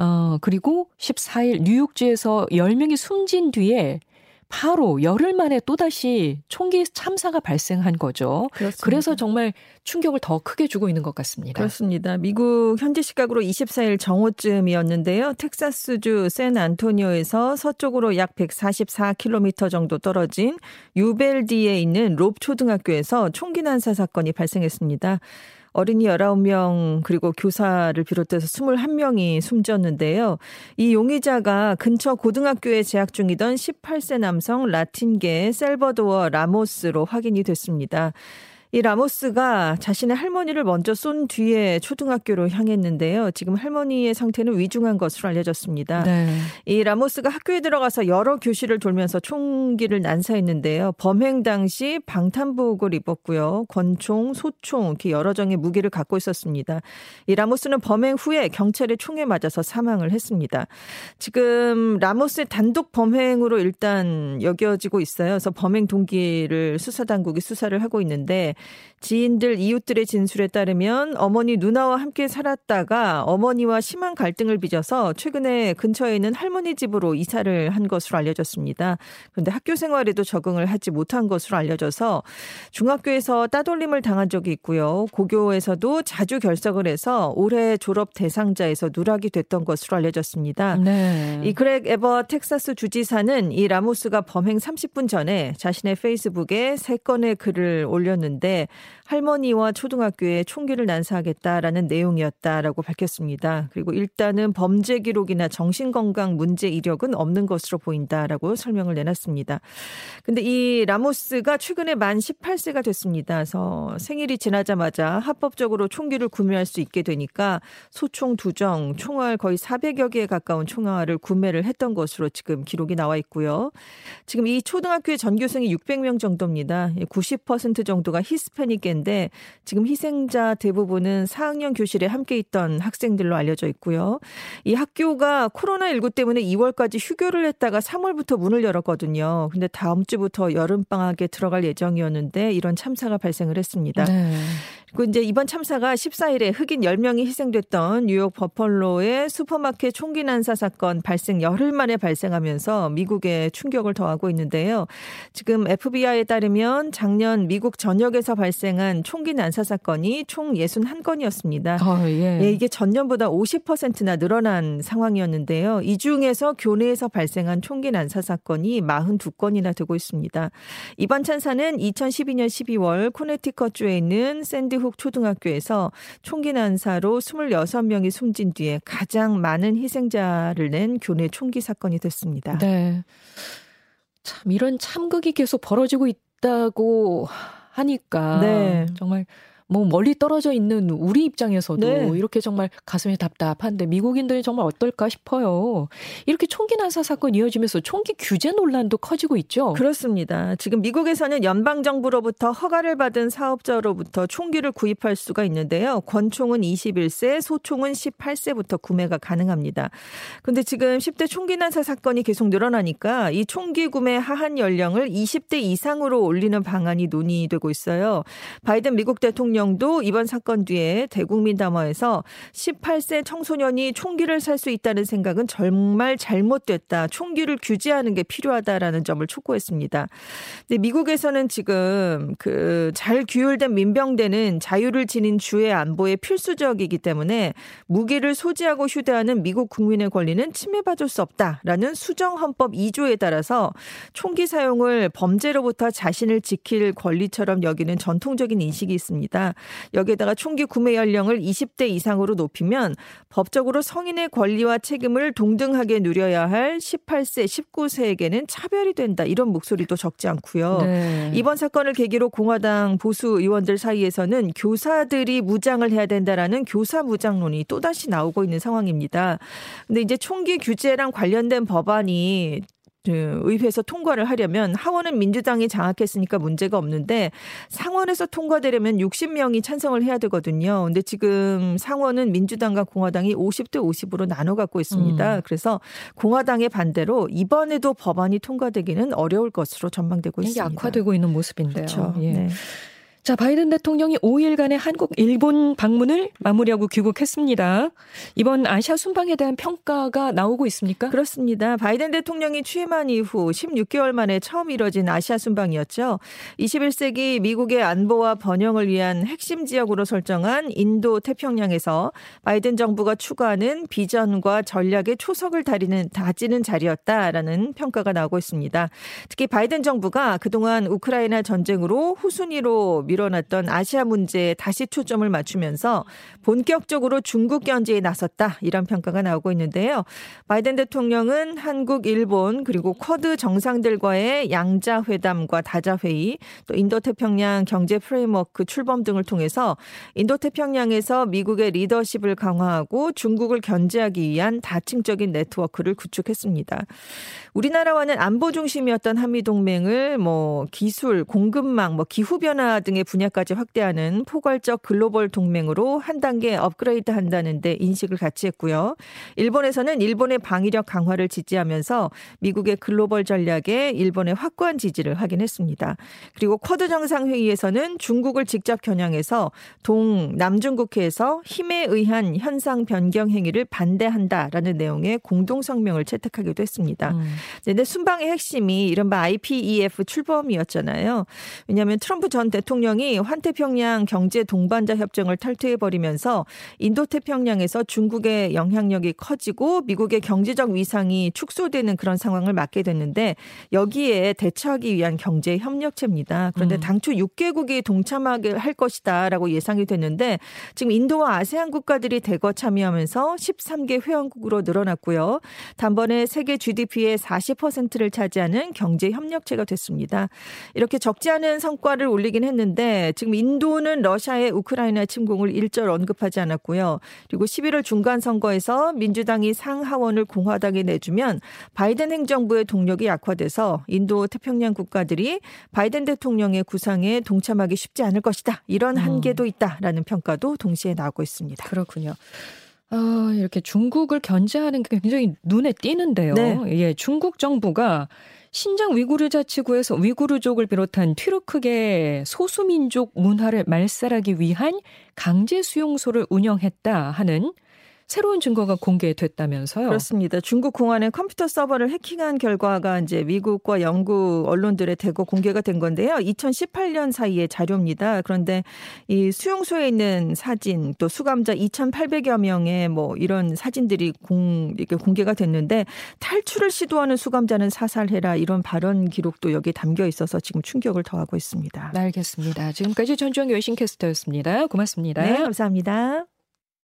어, 그리고 14일 뉴욕주에서 10명이 숨진 뒤에 바로 열흘 만에 또다시 총기 참사가 발생한 거죠. 그렇습니다. 그래서 정말 충격을 더 크게 주고 있는 것 같습니다. 그렇습니다. 미국 현지 시각으로 24일 정오쯤이었는데요. 텍사스주 샌 안토니오에서 서쪽으로 약 144km 정도 떨어진 유벨디에 있는 롭 초등학교에서 총기 난사 사건이 발생했습니다. 어린이 19명 그리고 교사를 비롯해서 21명이 숨졌는데요. 이 용의자가 근처 고등학교에 재학 중이던 18세 남성 라틴계 셀버도어 라모스로 확인이 됐습니다. 이 라모스가 자신의 할머니를 먼저 쏜 뒤에 초등학교로 향했는데요. 지금 할머니의 상태는 위중한 것으로 알려졌습니다. 네. 이 라모스가 학교에 들어가서 여러 교실을 돌면서 총기를 난사했는데요. 범행 당시 방탄복을 입었고요. 권총, 소총 이렇게 여러 종의 무기를 갖고 있었습니다. 이 라모스는 범행 후에 경찰의 총에 맞아서 사망을 했습니다. 지금 라모스의 단독 범행으로 일단 여겨지고 있어요. 그래서 범행 동기를 수사 당국이 수사를 하고 있는데 지인들, 이웃들의 진술에 따르면 어머니 누나와 함께 살았다가 어머니와 심한 갈등을 빚어서 최근에 근처에 있는 할머니 집으로 이사를 한 것으로 알려졌습니다. 그런데 학교 생활에도 적응을 하지 못한 것으로 알려져서 중학교에서 따돌림을 당한 적이 있고요. 고교에서도 자주 결석을 해서 올해 졸업 대상자에서 누락이 됐던 것으로 알려졌습니다. 네. 이 그렉 에버 텍사스 주지사는 이 라모스가 범행 30분 전에 자신의 페이스북에 세 건의 글을 올렸는데 で、 할머니와 초등학교에 총기를 난사하겠다라는 내용이었다라고 밝혔습니다. 그리고 일단은 범죄 기록이나 정신건강 문제 이력은 없는 것으로 보인다라고 설명을 내놨습니다. 근데 이 라모스가 최근에 만 18세가 됐습니다. 그래서 생일이 지나자마자 합법적으로 총기를 구매할 수 있게 되니까 소총 두정, 총알 거의 400여 개에 가까운 총알을 구매를 했던 것으로 지금 기록이 나와 있고요. 지금 이 초등학교의 전교생이 600명 정도입니다. 90% 정도가 히 히스패닉 계인데 지금 희생자 대부분은 4학년 교실에 함께 있던 학생들로 알려져 있고요. 이 학교가 코로나19 때문에 2월까지 휴교를 했다가 3월부터 문을 열었거든요. 근데 다음 주부터 여름방학에 들어갈 예정이었는데 이런 참사가 발생을 했습니다. 네. 그 이제 이번 참사가 14일에 흑인 10명이 희생됐던 뉴욕 버펄로의 슈퍼마켓 총기 난사 사건 발생 열흘 만에 발생하면서 미국에 충격을 더하고 있는데요. 지금 FBI에 따르면 작년 미국 전역에서 발생한 총기 난사 사건이 총 61건이었습니다. 어, 예. 예, 이게 전년보다 50%나 늘어난 상황이었는데요. 이 중에서 교내에서 발생한 총기 난사 사건이 42건이나 되고 있습니다. 이번 참사는 2012년 12월 코네티컷주에 있는 샌드 훅 초등학교에서 총기 난사로 26명이 숨진 뒤에 가장 많은 희생자를 낸 교내 총기 사건이 됐습니다. 네. 참 이런 참극이 계속 벌어지고 있다고 하니까 네. 정말 뭐 멀리 떨어져 있는 우리 입장에서도 네. 이렇게 정말 가슴이 답답한데 미국인들이 정말 어떨까 싶어요. 이렇게 총기 난사 사건 이어지면서 총기 규제 논란도 커지고 있죠. 그렇습니다. 지금 미국에서는 연방 정부로부터 허가를 받은 사업자로부터 총기를 구입할 수가 있는데요. 권총은 21세, 소총은 18세부터 구매가 가능합니다. 근데 지금 10대 총기 난사 사건이 계속 늘어나니까 이 총기 구매 하한 연령을 20대 이상으로 올리는 방안이 논의되고 있어요. 바이든 미국 대통령 대통령도 이번 사건 뒤에 대국민 담화에서 18세 청소년이 총기를 살 수 있다는 생각은 정말 잘못됐다. 총기를 규제하는 게 필요하다라는 점을 촉구했습니다. 근데 미국에서는 지금 그 잘 규율된 민병대는 자유를 지닌 주의 안보에 필수적이기 때문에 무기를 소지하고 휴대하는 미국 국민의 권리는 침해받을 수 없다라는 수정 헌법 2조에 따라서 총기 사용을 범죄로부터 자신을 지킬 권리처럼 여기는 전통적인 인식이 있습니다. 여기에다가 총기 구매 연령을 20대 이상으로 높이면 법적으로 성인의 권리와 책임을 동등하게 누려야 할 18세, 19세에게는 차별이 된다. 이런 목소리도 적지 않고요. 네. 이번 사건을 계기로 공화당 보수 의원들 사이에서는 교사들이 무장을 해야 된다라는 교사 무장론이 또다시 나오고 있는 상황입니다. 근데 이제 총기 규제랑 관련된 법안이 그 의회에서 통과를 하려면 하원은 민주당이 장악했으니까 문제가 없는데 상원에서 통과되려면 60명이 찬성을 해야 되거든요. 근데 지금 상원은 민주당과 공화당이 50대 50으로 나눠 갖고 있습니다. 음. 그래서 공화당의 반대로 이번에도 법안이 통과되기는 어려울 것으로 전망되고 있습니다. 약화되고 있는 모습인데요. 그렇죠. 예. 네. 자, 바이든 대통령이 5일간의 한국, 일본 방문을 마무리하고 귀국했습니다. 이번 아시아 순방에 대한 평가가 나오고 있습니까? 그렇습니다. 바이든 대통령이 취임한 이후 16개월 만에 처음 이뤄진 아시아 순방이었죠. 21세기 미국의 안보와 번영을 위한 핵심 지역으로 설정한 인도 태평양에서 바이든 정부가 추구하는 비전과 전략의 초석을 다리는 다지는 자리였다라는 평가가 나오고 있습니다. 특히 바이든 정부가 그동안 우크라이나 전쟁으로 후순위로 밀어놨던 아시아 문제에 다시 초점을 맞추면서 본격적으로 중국 견제에 나섰다 이런 평가가 나오고 있는데요. 바이든 대통령은 한국, 일본 그리고 쿼드 정상들과의 양자 회담과 다자 회의, 또 인도 태평양 경제 프레임워크 출범 등을 통해서 인도 태평양에서 미국의 리더십을 강화하고 중국을 견제하기 위한 다층적인 네트워크를 구축했습니다. 우리나라와는 안보 중심이었던 한미 동맹을 뭐 기술, 공급망, 뭐 기후 변화 등의 분야까지 확대하는 포괄적 글로벌 동맹으로 한 단계 업그레이드 한다는데 인식을 같이 했고요. 일본에서는 일본의 방위력 강화를 지지하면서 미국의 글로벌 전략에 일본의 확고한 지지를 확인했습니다. 그리고 쿼드 정상회의에서는 중국을 직접 겨냥해서 동 남중국해에서 힘에 의한 현상 변경 행위를 반대한다라는 내용의 공동 성명을 채택하기도 했습니다. 음. 근데 순방의 핵심이 이른바 IPEF 출범이었잖아요. 왜냐하면 트럼프 전 대통령 이 환태평양 경제 동반자 협정을 탈퇴해 버리면서 인도 태평양에서 중국의 영향력이 커지고 미국의 경제적 위상이 축소되는 그런 상황을 맞게 됐는데 여기에 대처하기 위한 경제 협력체입니다. 그런데 음. 당초 6개국이 동참하게 할 것이다라고 예상이 됐는데 지금 인도와 아세안 국가들이 대거 참여하면서 13개 회원국으로 늘어났고요. 단번에 세계 GDP의 40%를 차지하는 경제 협력체가 됐습니다. 이렇게 적지 않은 성과를 올리긴 했는데 지금 인도는 러시아의 우크라이나 침공을 일절 언급하지 않았고요. 그리고 11월 중간 선거에서 민주당이 상하원을 공화당에 내주면 바이든 행정부의 동력이 약화돼서 인도 태평양 국가들이 바이든 대통령의 구상에 동참하기 쉽지 않을 것이다. 이런 음. 한계도 있다라는 평가도 동시에 나오고 있습니다. 그렇군요. 어, 이렇게 중국을 견제하는 게 굉장히 눈에 띄는데요. 네. 예, 중국 정부가 신장 위구르 자치구에서 위구르족을 비롯한 튀르크계 소수민족 문화를 말살하기 위한 강제 수용소를 운영했다 하는 새로운 증거가 공개됐다면서요? 그렇습니다. 중국 공안의 컴퓨터 서버를 해킹한 결과가 이제 미국과 영국 언론들의 대거 공개가 된 건데요. 2018년 사이의 자료입니다. 그런데 이 수용소에 있는 사진 또 수감자 2,800여 명의 뭐 이런 사진들이 공 이렇게 공개가 됐는데 탈출을 시도하는 수감자는 사살해라 이런 발언 기록도 여기 담겨 있어서 지금 충격을 더하고 있습니다. 알겠습니다. 지금까지 전주영 여신캐스터였습니다. 고맙습니다. 네, 감사합니다.